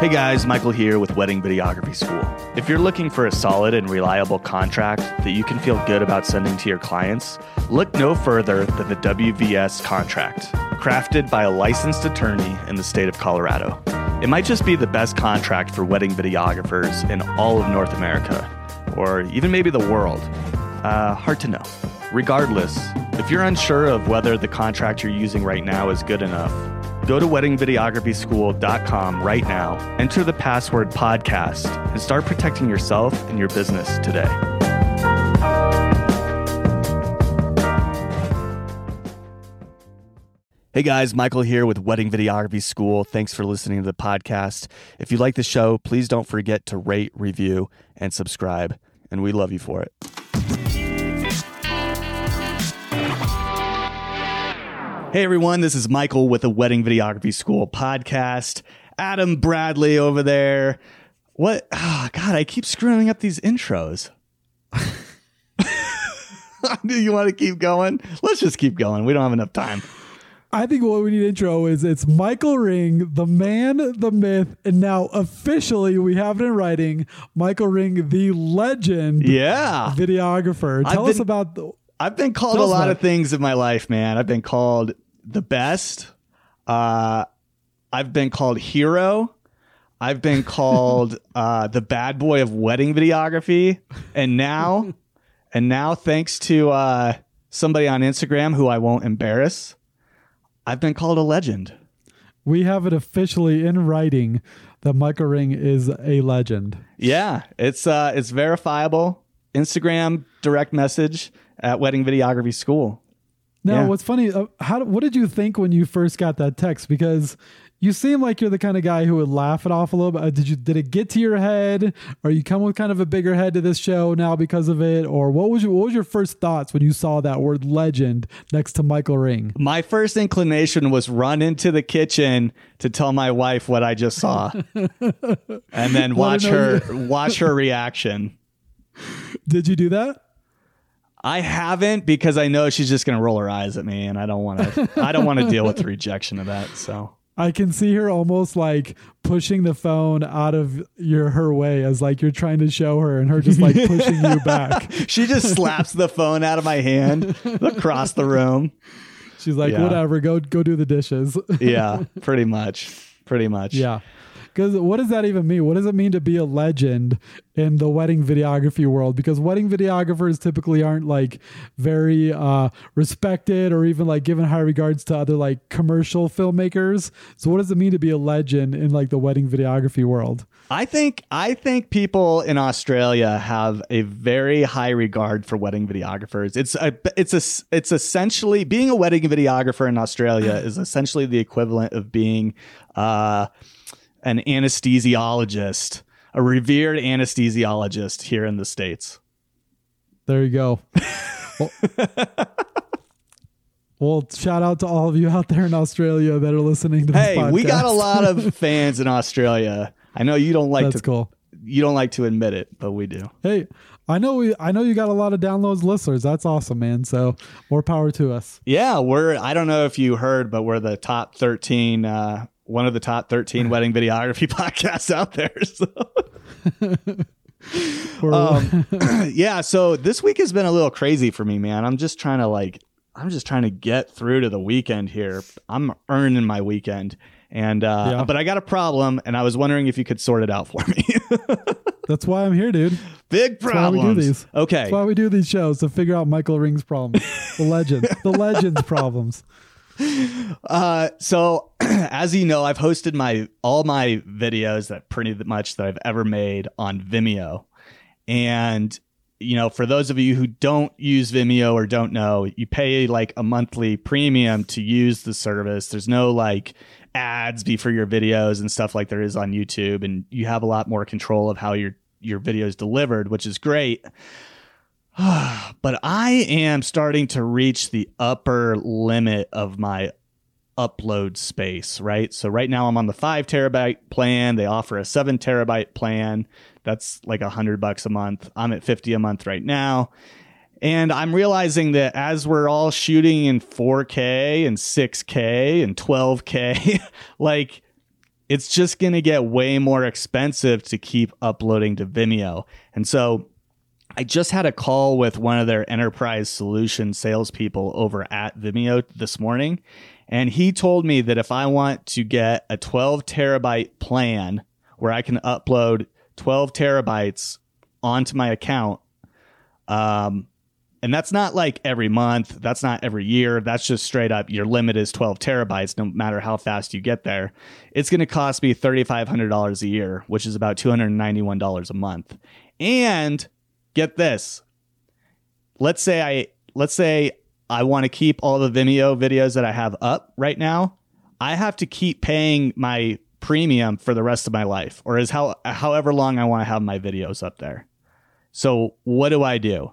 Hey guys, Michael here with Wedding Videography School. If you're looking for a solid and reliable contract that you can feel good about sending to your clients, look no further than the WVS contract, crafted by a licensed attorney in the state of Colorado. It might just be the best contract for wedding videographers in all of North America, or even maybe the world. Uh, hard to know. Regardless, if you're unsure of whether the contract you're using right now is good enough, Go to weddingvideographyschool.com right now, enter the password podcast, and start protecting yourself and your business today. Hey guys, Michael here with Wedding Videography School. Thanks for listening to the podcast. If you like the show, please don't forget to rate, review, and subscribe. And we love you for it. Hey everyone, this is Michael with the Wedding Videography School podcast. Adam Bradley over there. What? Oh, God, I keep screwing up these intros. Do you want to keep going? Let's just keep going. We don't have enough time. I think what we need intro is it's Michael Ring, the man, the myth, and now officially we have it in writing. Michael Ring, the legend, Yeah. videographer. I've Tell us been- about the, I've been called a lot of things in my life, man. I've been called the best. Uh, I've been called hero. I've been called uh, the bad boy of wedding videography, and now, and now, thanks to uh, somebody on Instagram who I won't embarrass, I've been called a legend. we have it officially in writing that Michael Ring is a legend. Yeah, it's uh, it's verifiable. Instagram direct message at Wedding Videography School. Now, Yeah. what's funny? Uh, how? What did you think when you first got that text? Because you seem like you're the kind of guy who would laugh it off a little bit. Uh, Did you? Did it get to your head, or you come with kind of a bigger head to this show now because of it, or what was your what was your first thoughts when you saw that word legend next to Michael Ring? My first inclination was run into the kitchen to tell my wife what I just saw, and then watch her watch her reaction. Did you do that? I haven't because I know she's just going to roll her eyes at me, and I don't want to. I don't want to deal with the rejection of that. So I can see her almost like pushing the phone out of your her way as like you're trying to show her, and her just like pushing you back. she just slaps the phone out of my hand across the room. She's like, Yeah. whatever, go go do the dishes. Yeah, pretty much, pretty much. Yeah. Because what does that even mean? What does it mean to be a legend in the wedding videography world? Because wedding videographers typically aren't like very uh, respected or even like given high regards to other like commercial filmmakers. So what does it mean to be a legend in like the wedding videography world? I think I think people in Australia have a very high regard for wedding videographers. It's a, it's a, it's essentially being a wedding videographer in Australia is essentially the equivalent of being uh, an anesthesiologist, a revered anesthesiologist here in the states. There you go. well, well, shout out to all of you out there in Australia that are listening to this Hey, we got a lot of fans in Australia. I know you don't like That's to cool. you don't like to admit it, but we do. Hey, I know we I know you got a lot of downloads listeners. That's awesome, man. So more power to us. Yeah, we're I don't know if you heard, but we're the top 13 uh one of the top 13 wedding videography podcasts out there. So um, yeah, so this week has been a little crazy for me, man. I'm just trying to like I'm just trying to get through to the weekend here. I'm earning my weekend. And uh Yeah. but I got a problem and I was wondering if you could sort it out for me. that's why I'm here, dude. Big why we problems. do these. Okay. That's why we do these shows to figure out Michael Ring's problems, the legend, the legend's problems. Uh, so as you know, I've hosted my all my videos that pretty much that I've ever made on Vimeo, and you know, for those of you who don't use Vimeo or don't know, you pay like a monthly premium to use the service. There's no like ads before your videos and stuff like there is on YouTube, and you have a lot more control of how your your videos delivered, which is great. but I am starting to reach the upper limit of my upload space, right? So right now I'm on the five terabyte plan. They offer a seven terabyte plan. That's like a hundred bucks a month. I'm at 50 a month right now. And I'm realizing that as we're all shooting in 4K and 6K and 12K, like it's just going to get way more expensive to keep uploading to Vimeo. And so I just had a call with one of their enterprise solution salespeople over at Vimeo this morning. And he told me that if I want to get a 12 terabyte plan where I can upload 12 terabytes onto my account, um, and that's not like every month, that's not every year, that's just straight up your limit is 12 terabytes, no matter how fast you get there. It's going to cost me $3,500 a year, which is about $291 a month. And get this. Let's say I let's say I want to keep all the Vimeo videos that I have up right now. I have to keep paying my premium for the rest of my life or is how however long I want to have my videos up there. So what do I do?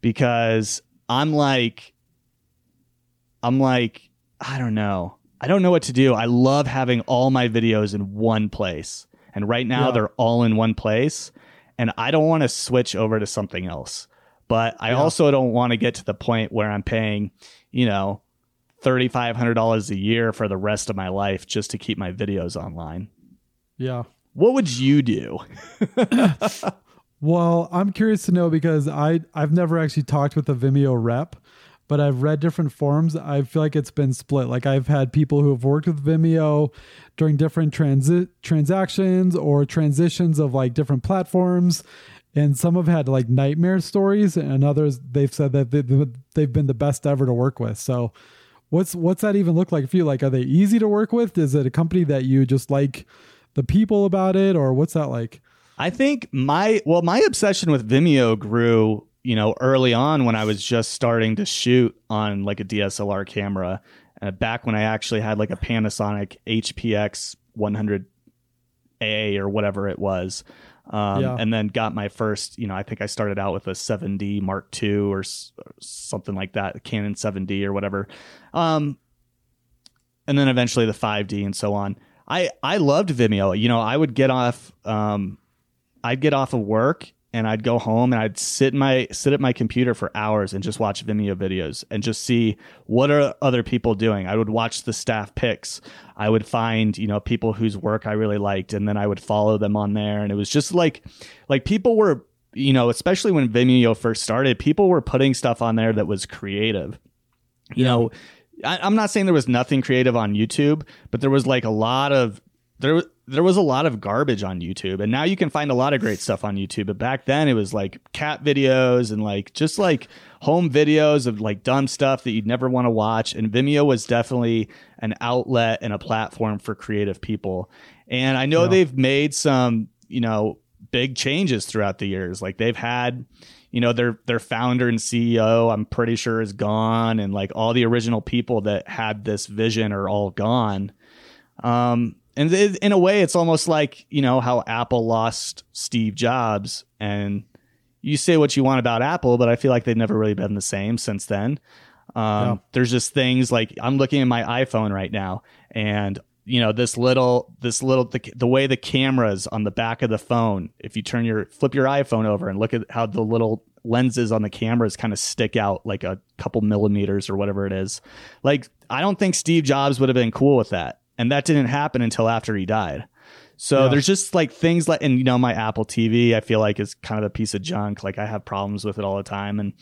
Because I'm like I'm like I don't know. I don't know what to do. I love having all my videos in one place. And right now Yeah. they're all in one place and I don't want to switch over to something else. But I Yeah. also don't want to get to the point where I'm paying, you know, $3500 a year for the rest of my life just to keep my videos online. Yeah. What would you do? Well, I'm curious to know because I I've never actually talked with a Vimeo rep, but I've read different forms. I feel like it's been split. Like I've had people who have worked with Vimeo during different transit transactions or transitions of like different platforms, and some have had like nightmare stories, and others they've said that they've been the best ever to work with. So. What's what's that even look like for you? Like, are they easy to work with? Is it a company that you just like the people about it, or what's that like? I think my well, my obsession with Vimeo grew, you know, early on when I was just starting to shoot on like a DSLR camera. Uh, back when I actually had like a Panasonic HPX 100A or whatever it was. Um, Yeah. And then got my first, you know, I think I started out with a 7D Mark II or, s- or something like that, Canon 7D or whatever. Um, and then eventually the 5D and so on. I I loved Vimeo. You know, I would get off um I'd get off of work and I'd go home and I'd sit my sit at my computer for hours and just watch Vimeo videos and just see what are other people doing. I would watch the staff picks. I would find, you know, people whose work I really liked and then I would follow them on there and it was just like like people were, you know, especially when Vimeo first started, people were putting stuff on there that was creative. You know, I, I'm not saying there was nothing creative on YouTube, but there was like a lot of there there was a lot of garbage on YouTube, and now you can find a lot of great stuff on YouTube. But back then, it was like cat videos and like just like home videos of like dumb stuff that you'd never want to watch. And Vimeo was definitely an outlet and a platform for creative people. And I know Yeah. they've made some, you know, big changes throughout the years. Like they've had, you know, their their founder and CEO, I'm pretty sure is gone, and like all the original people that had this vision are all gone. Um, and it, in a way, it's almost like you know how Apple lost Steve Jobs, and you say what you want about Apple, but I feel like they've never really been the same since then. Um, Yeah. There's just things like I'm looking at my iPhone right now, and you know this little this little the, the way the cameras on the back of the phone. If you turn your flip your iPhone over and look at how the little lenses on the cameras kind of stick out like a couple millimeters or whatever it is. Like I don't think Steve Jobs would have been cool with that, and that didn't happen until after he died. So Yeah. there's just like things like, and you know, my Apple TV, I feel like is kind of a piece of junk. Like I have problems with it all the time, and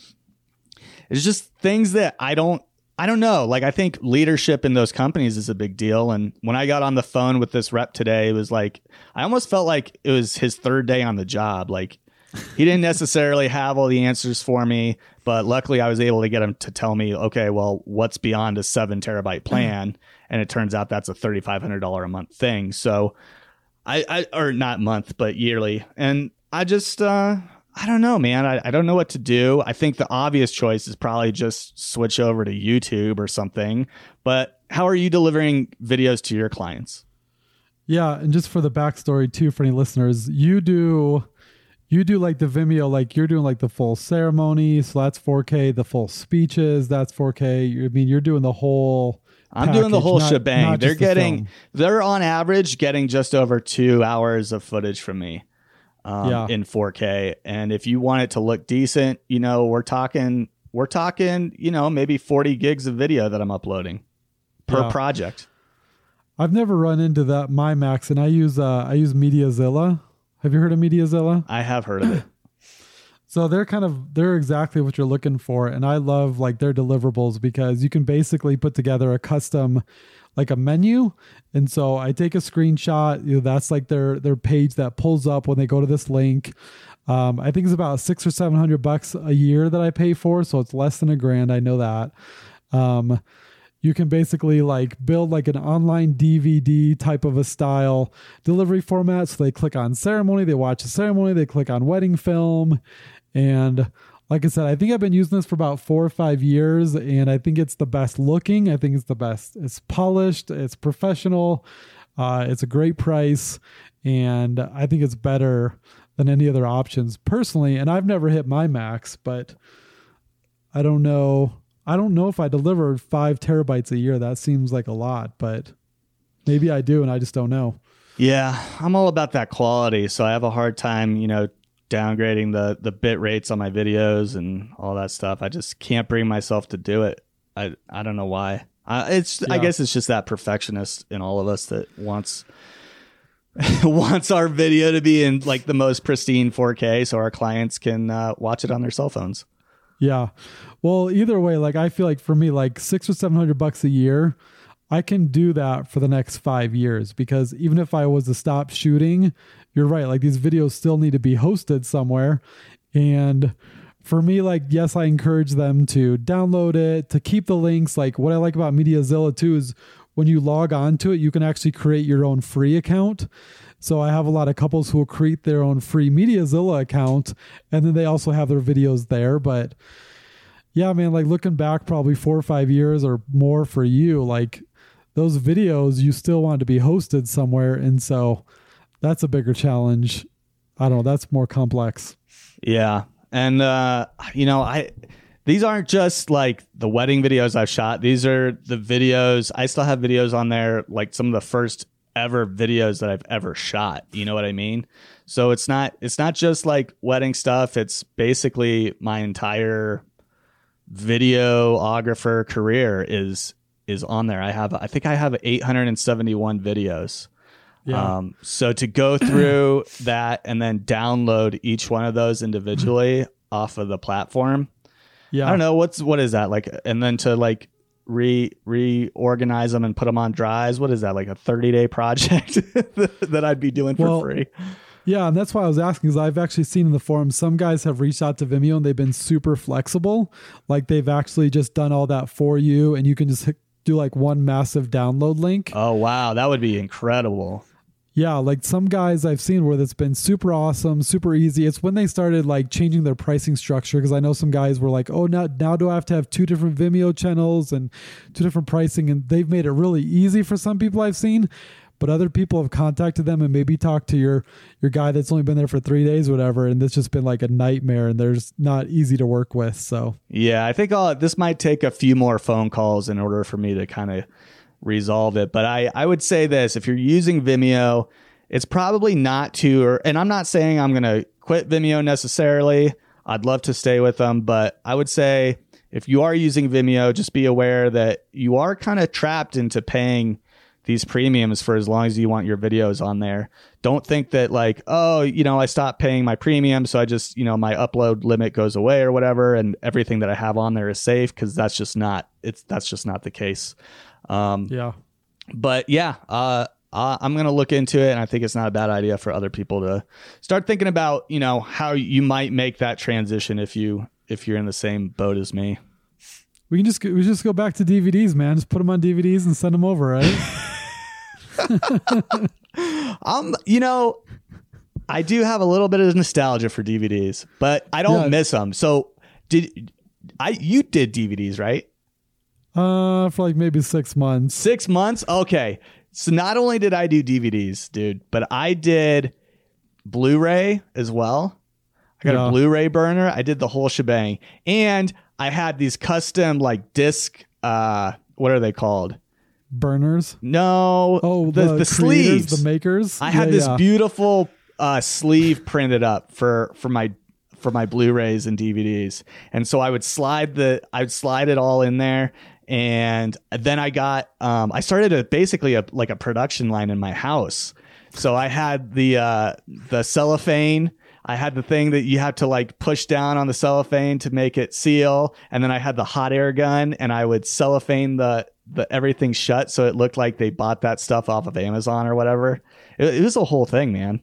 it's just things that I don't, I don't know. Like I think leadership in those companies is a big deal. And when I got on the phone with this rep today, it was like I almost felt like it was his third day on the job. Like he didn't necessarily have all the answers for me, but luckily I was able to get him to tell me, okay, well, what's beyond a seven terabyte mm-hmm. plan? And it turns out that's a thirty five hundred dollar a month thing. So I, I or not month, but yearly. And I just uh I don't know, man. I, I don't know what to do. I think the obvious choice is probably just switch over to YouTube or something. But how are you delivering videos to your clients? Yeah, and just for the backstory too, for any listeners, you do you do like the Vimeo, like you're doing like the full ceremony, so that's 4K. The full speeches, that's 4K. I mean, you're doing the whole. I'm doing the whole not- shebang. not They're just the getting they're on average getting just over two hours of footage from me. Um, Yeah. in 4K. And if you want it to look decent, you know, we're talking we're talking, you know, maybe 40 gigs of video that I'm uploading per Yeah. project. I've never run into that MyMax, and I use uh, I use MediaZilla. Have you heard of MediaZilla? I have heard of it. So they're kind of they're exactly what you're looking for, and I love like their deliverables because you can basically put together a custom like a menu. And so I take a screenshot. You know, that's like their their page that pulls up when they go to this link. Um, I think it's about six or seven hundred bucks a year that I pay for, so it's less than a grand. I know that. Um, you can basically like build like an online DVD type of a style delivery format. So they click on ceremony, they watch a ceremony, they click on wedding film, and like I said, I think I've been using this for about four or five years, and I think it's the best looking. I think it's the best. It's polished. It's professional. Uh, it's a great price, and I think it's better than any other options personally. And I've never hit my max, but I don't know. I don't know if I delivered five terabytes a year. That seems like a lot, but maybe I do, and I just don't know. Yeah, I'm all about that quality, so I have a hard time, you know, downgrading the the bit rates on my videos and all that stuff. I just can't bring myself to do it. I I don't know why. Uh, it's yeah. I guess it's just that perfectionist in all of us that wants wants our video to be in like the most pristine 4K so our clients can uh, watch it on their cell phones. Yeah. Well, either way, like I feel like for me, like six or seven hundred bucks a year, I can do that for the next five years because even if I was to stop shooting, you're right. Like these videos still need to be hosted somewhere. And for me, like, yes, I encourage them to download it, to keep the links. Like, what I like about MediaZilla too is when you log on to it, you can actually create your own free account. So I have a lot of couples who will create their own free MediaZilla account and then they also have their videos there. But yeah, man, like looking back probably four or five years or more for you, like those videos you still want to be hosted somewhere. And so that's a bigger challenge. I don't know. That's more complex. Yeah. And, uh, you know, I, these aren't just like the wedding videos I've shot. These are the videos. I still have videos on there, like some of the first ever videos that I've ever shot. You know what I mean? So it's not, it's not just like wedding stuff. It's basically my entire videographer career is, is on there. I have, I think I have 871 videos. Yeah. Um, so to go through that and then download each one of those individually off of the platform. Yeah. I don't know what's what is that like, and then to like re reorganize them and put them on drives. What is that like a thirty day project that I'd be doing for well, free? Yeah, and that's why I was asking because I've actually seen in the forum some guys have reached out to Vimeo and they've been super flexible. Like they've actually just done all that for you, and you can just do like one massive download link. Oh wow, that would be incredible. Yeah, like some guys I've seen where that's been super awesome, super easy. It's when they started like changing their pricing structure because I know some guys were like, "Oh, now now do I have to have two different Vimeo channels and two different pricing?" And they've made it really easy for some people I've seen. But other people have contacted them and maybe talked to your your guy that's only been there for three days, whatever, and it's just been like a nightmare, and there's not easy to work with. So yeah, I think I'll, this might take a few more phone calls in order for me to kind of resolve it. But I, I would say this if you're using Vimeo, it's probably not too, and I'm not saying I'm going to quit Vimeo necessarily. I'd love to stay with them, but I would say if you are using Vimeo, just be aware that you are kind of trapped into paying these premiums for as long as you want your videos on there. Don't think that like, oh, you know, I stopped paying my premium, so I just, you know, my upload limit goes away or whatever, and everything that I have on there is safe because that's just not it's that's just not the case. Um, yeah. But yeah, uh, uh, I'm going to look into it, and I think it's not a bad idea for other people to start thinking about, you know, how you might make that transition if you if you're in the same boat as me. We can just we just go back to DVDs, man. Just put them on DVDs and send them over, right? um, you know, I do have a little bit of nostalgia for DVDs, but I don't yeah. miss them. So did I? You did DVDs, right? Uh, for like maybe six months. Six months? Okay. So not only did I do DVDs, dude, but I did Blu-ray as well. I got yeah. a Blu-ray burner. I did the whole shebang, and I had these custom like disc. Uh, what are they called? Burners. No. Oh, the the, the sleeves, the makers. I had yeah, this yeah. beautiful uh, sleeve printed up for for my for my Blu-rays and DVDs. And so I would slide the I would slide it all in there and then I got um, I started a basically a like a production line in my house. So I had the uh, the cellophane. I had the thing that you have to like push down on the cellophane to make it seal, and then I had the hot air gun, and I would cellophane the the everything shut so it looked like they bought that stuff off of Amazon or whatever. It, it was a whole thing, man.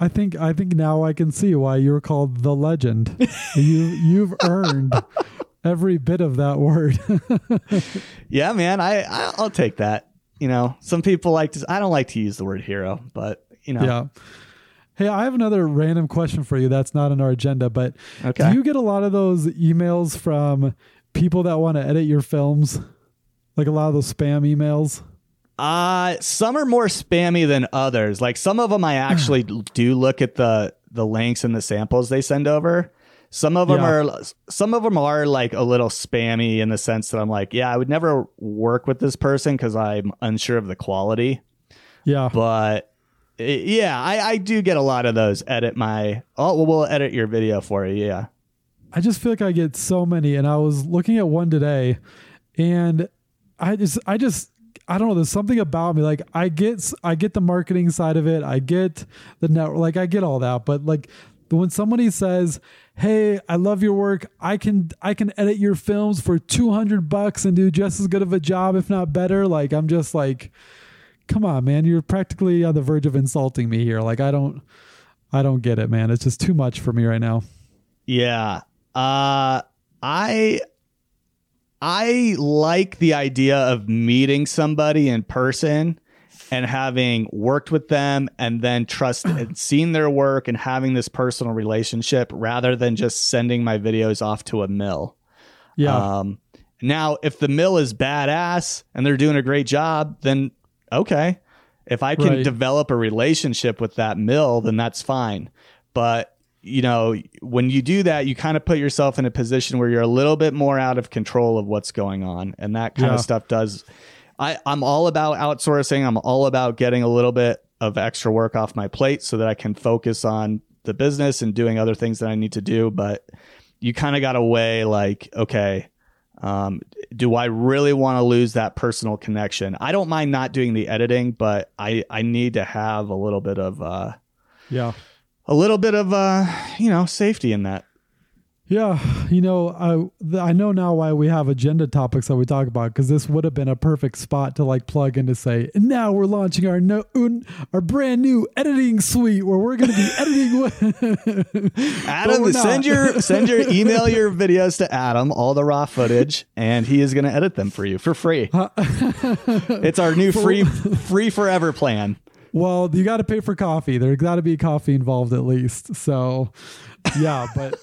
I think I think now I can see why you're called the legend. you you've earned every bit of that word. yeah, man, I, I'll take that. You know, some people like to. I don't like to use the word hero, but you know, yeah. Hey, I have another random question for you that's not on our agenda, but Okay. do you get a lot of those emails from people that want to edit your films? Like a lot of those spam emails? Uh, some are more spammy than others. Like some of them, I actually do look at the the links and the samples they send over. Some of them Yeah. are some of them are like a little spammy in the sense that I'm like, yeah, I would never work with this person because I'm unsure of the quality. Yeah. But i- yeah, I, I do get a lot of those. Edit my oh, well, we'll edit your video for you. Yeah, I just feel like I get so many and I was looking at one today and I just I just I don't know there's something about me like I get I get the marketing side of it I get the network like I get all that but like when somebody says hey I love your work. I can I can edit your films for 200 bucks and do just as good of a job if not better like I'm just like come on man. You're practically on the verge of insulting me here. Like I don't I don't get it man. It's just too much for me right now. Yeah. Uh I I like the idea of meeting somebody in person and having worked with them and then trust and seen their work and having this personal relationship rather than just sending my videos off to a mill. yeah Um now if the mill is badass and they're doing a great job, then okay. If I can Right. develop a relationship with that mill, then that's fine. But you know, when you do that, you kind of put yourself in a position where you're a little bit more out of control of what's going on. And that kind Yeah. of stuff does I, I'm all about outsourcing. I'm all about getting a little bit of extra work off my plate so that I can focus on the business and doing other things that I need to do. But you kind of got to weigh like, okay, um, do I really want to lose that personal connection? I don't mind not doing the editing, but I, I need to have a little bit of uh, yeah a little bit of uh, you know safety in that. Yeah, you know, I I know now why we have agenda topics that we talk about because this would have been a perfect spot to like plug in to say, and now we're launching our no, un, our brand new editing suite where we're going to be editing. with- Adam, send your send your email your videos to Adam, all the raw footage, and he is going to edit them for you for free. it's our new free free forever plan. well, you got to pay for coffee. There's got to be coffee involved at least. So, yeah, but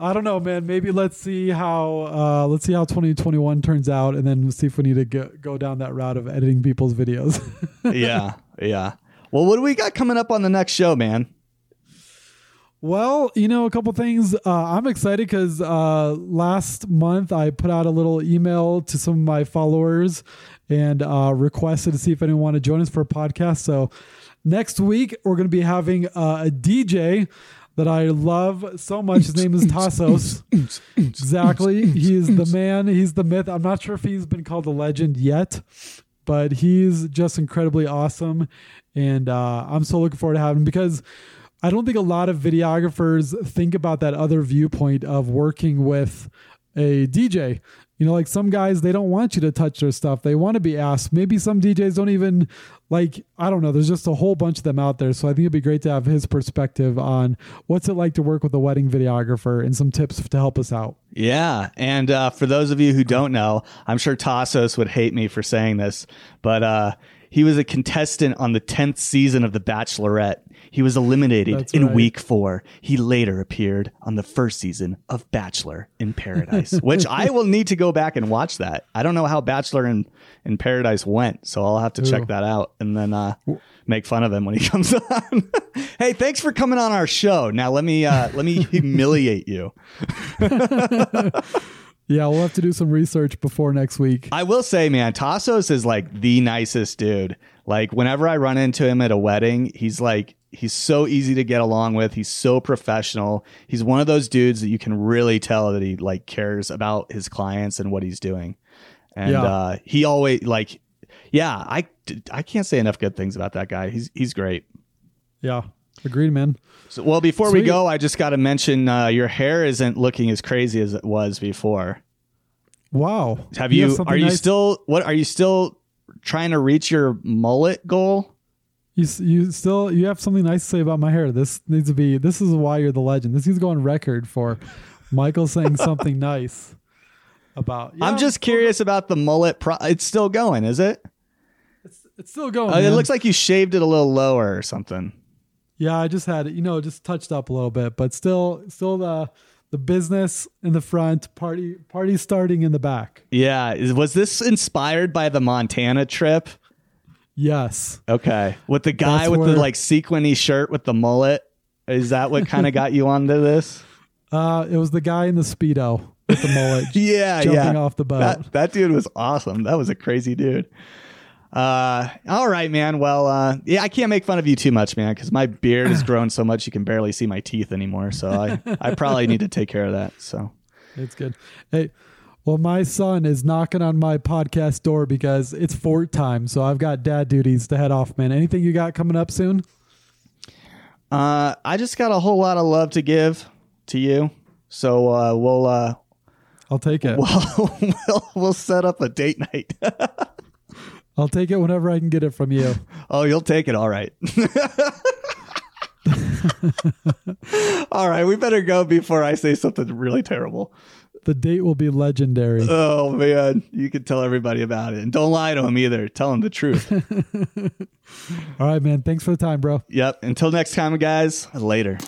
I don't know, man. Maybe let's see how uh, let's see how 2021 turns out, and then see if we need to go, go down that route of editing people's videos. yeah, yeah. Well, what do we got coming up on the next show, man? Well, you know, a couple things. Uh, I'm excited because uh, last month I put out a little email to some of my followers and uh, requested to see if anyone wanted to join us for a podcast. So next week we're going to be having uh, a DJ that I love so much. His name is Tasos. exactly. He is the man. He's the myth. I'm not sure if he's been called a legend yet, but he's just incredibly awesome. And uh, I'm so looking forward to having him because I don't think a lot of videographers think about that other viewpoint of working with a DJ. You know, like some guys, they don't want you to touch their stuff. They want to be asked. Maybe some DJs don't even like, I don't know. There's just a whole bunch of them out there. So I think it'd be great to have his perspective on what's it like to work with a wedding videographer and some tips to help us out. Yeah, and uh, for those of you who don't know, I'm sure Tasos would hate me for saying this, but uh, he was a contestant on the 10th season of The Bachelorette. He was eliminated That's in right. week four. He later appeared on the first season of Bachelor in Paradise, which I will need to go back and watch that. I don't know how Bachelor in, in Paradise went, so I'll have to check that out and then uh, make fun of him when he comes on. hey, thanks for coming on our show. Now let me uh, let me humiliate you. Yeah, we'll have to do some research before next week. I will say, man, Tasos is like the nicest dude. Like whenever I run into him at a wedding, he's like he's so easy to get along with. He's so professional. He's one of those dudes that you can really tell that he like cares about his clients and what he's doing. and Yeah. uh, he always like, yeah, I I can't say enough good things about that guy. He's he's great. Yeah. Agreed, man. So, well, before we go, I just got to mention uh, your hair isn't looking as crazy as it was before. Wow. Have you? something are you nice- still? What are you still trying to reach your mullet goal? You, you still you have something nice to say about my hair. This needs to be. This is why you're the legend. This needs to go on record for Michael saying something nice about. You. I'm just curious about the mullet. Pro- it's still going, is it? It's, it's still going. Uh, it looks like you shaved it a little lower or something. Yeah, I just had it. You know, just touched up a little bit, but still, still the the business in the front, party party starting in the back. Yeah. Was this inspired by the Montana trip? Yes. Okay. With the guy That's with the like sequiny shirt with the mullet. Is that what kind of got you onto this? Uh, it was the guy in the speedo with the mullet Yeah, jumping yeah. off the boat. That that dude was awesome. That was a crazy dude. Uh, all right, man. Well, uh, yeah, I can't make fun of you too much, man, because my beard has grown so much you can barely see my teeth anymore. So I, I probably need to take care of that. So It's good. Hey, well, my son is knocking on my podcast door because it's fort time, so I've got dad duties to head off. Man, anything you got coming up soon? uh, I just got a whole lot of love to give to you. So uh, we'll uh, I'll take it. we'll, we'll we'll set up a date night. I'll take it whenever I can get it from you. oh, you'll take it. All right. all right. We better go before I say something really terrible. The date will be legendary. Oh man, you can tell everybody about it, and don't lie to them either. Tell them the truth. All right, man. Thanks for the time, bro. yep. Until next time, guys. Later.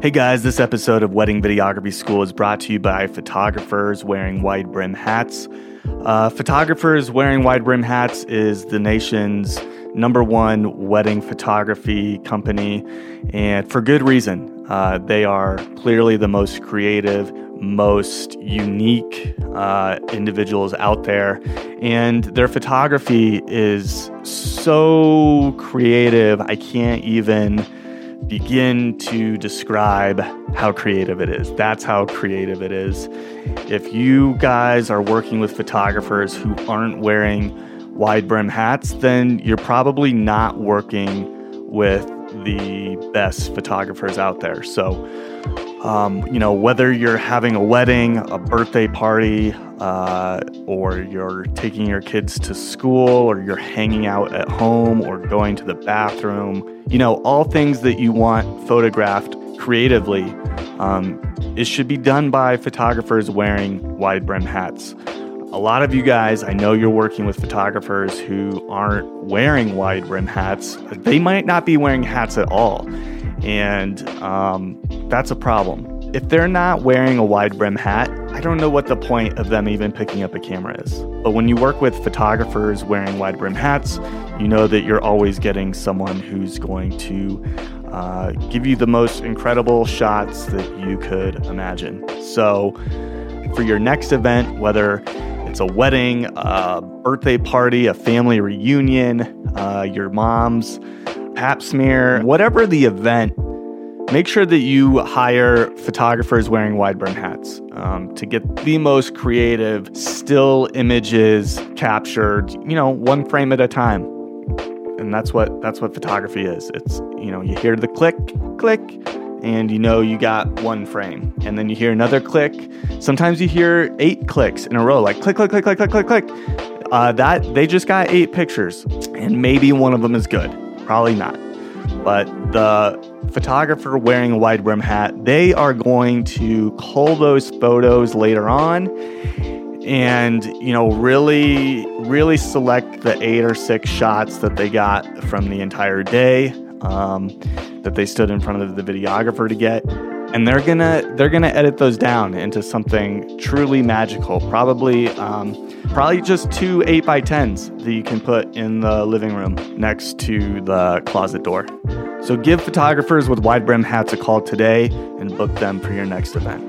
Hey guys, this episode of Wedding Videography School is brought to you by photographers wearing wide brim hats. Uh, photographers wearing wide brim hats is the nation's number one wedding photography company, and for good reason. Uh, they are clearly the most creative, most unique uh, individuals out there, and their photography is so creative. I can't even begin to describe how creative it is. That's how creative it is. If you guys are working with photographers who aren't wearing wide brim hats, then you're probably not working with the best photographers out there. So, um, you know, whether you're having a wedding, a birthday party, uh, or you're taking your kids to school, or you're hanging out at home, or going to the bathroom, you know, all things that you want photographed creatively, um, it should be done by photographers wearing wide brim hats. A lot of you guys, I know you're working with photographers who aren't wearing wide brim hats. They might not be wearing hats at all. And um, that's a problem. If they're not wearing a wide brim hat, I don't know what the point of them even picking up a camera is. But when you work with photographers wearing wide brim hats, you know that you're always getting someone who's going to uh, give you the most incredible shots that you could imagine. So, for your next event, whether it's a wedding, a birthday party, a family reunion, uh, your mom's pap smear, whatever the event, make sure that you hire photographers wearing wide brim hats um, to get the most creative still images captured, you know, one frame at a time. And that's what that's what photography is. It's you know you hear the click click and you know you got one frame and then you hear another click sometimes you hear eight clicks in a row like click click click click click click click uh, that they just got eight pictures and maybe one of them is good probably not. But the photographer wearing a wide brim hat they are going to cull those photos later on and you know really really select the eight or six shots that they got from the entire day um, that they stood in front of the videographer to get. And they're gonna they're gonna edit those down into something truly magical. Probably um, probably just two 8 by 10s that you can put in the living room next to the closet door. So give photographers with wide brim hats a call today and book them for your next event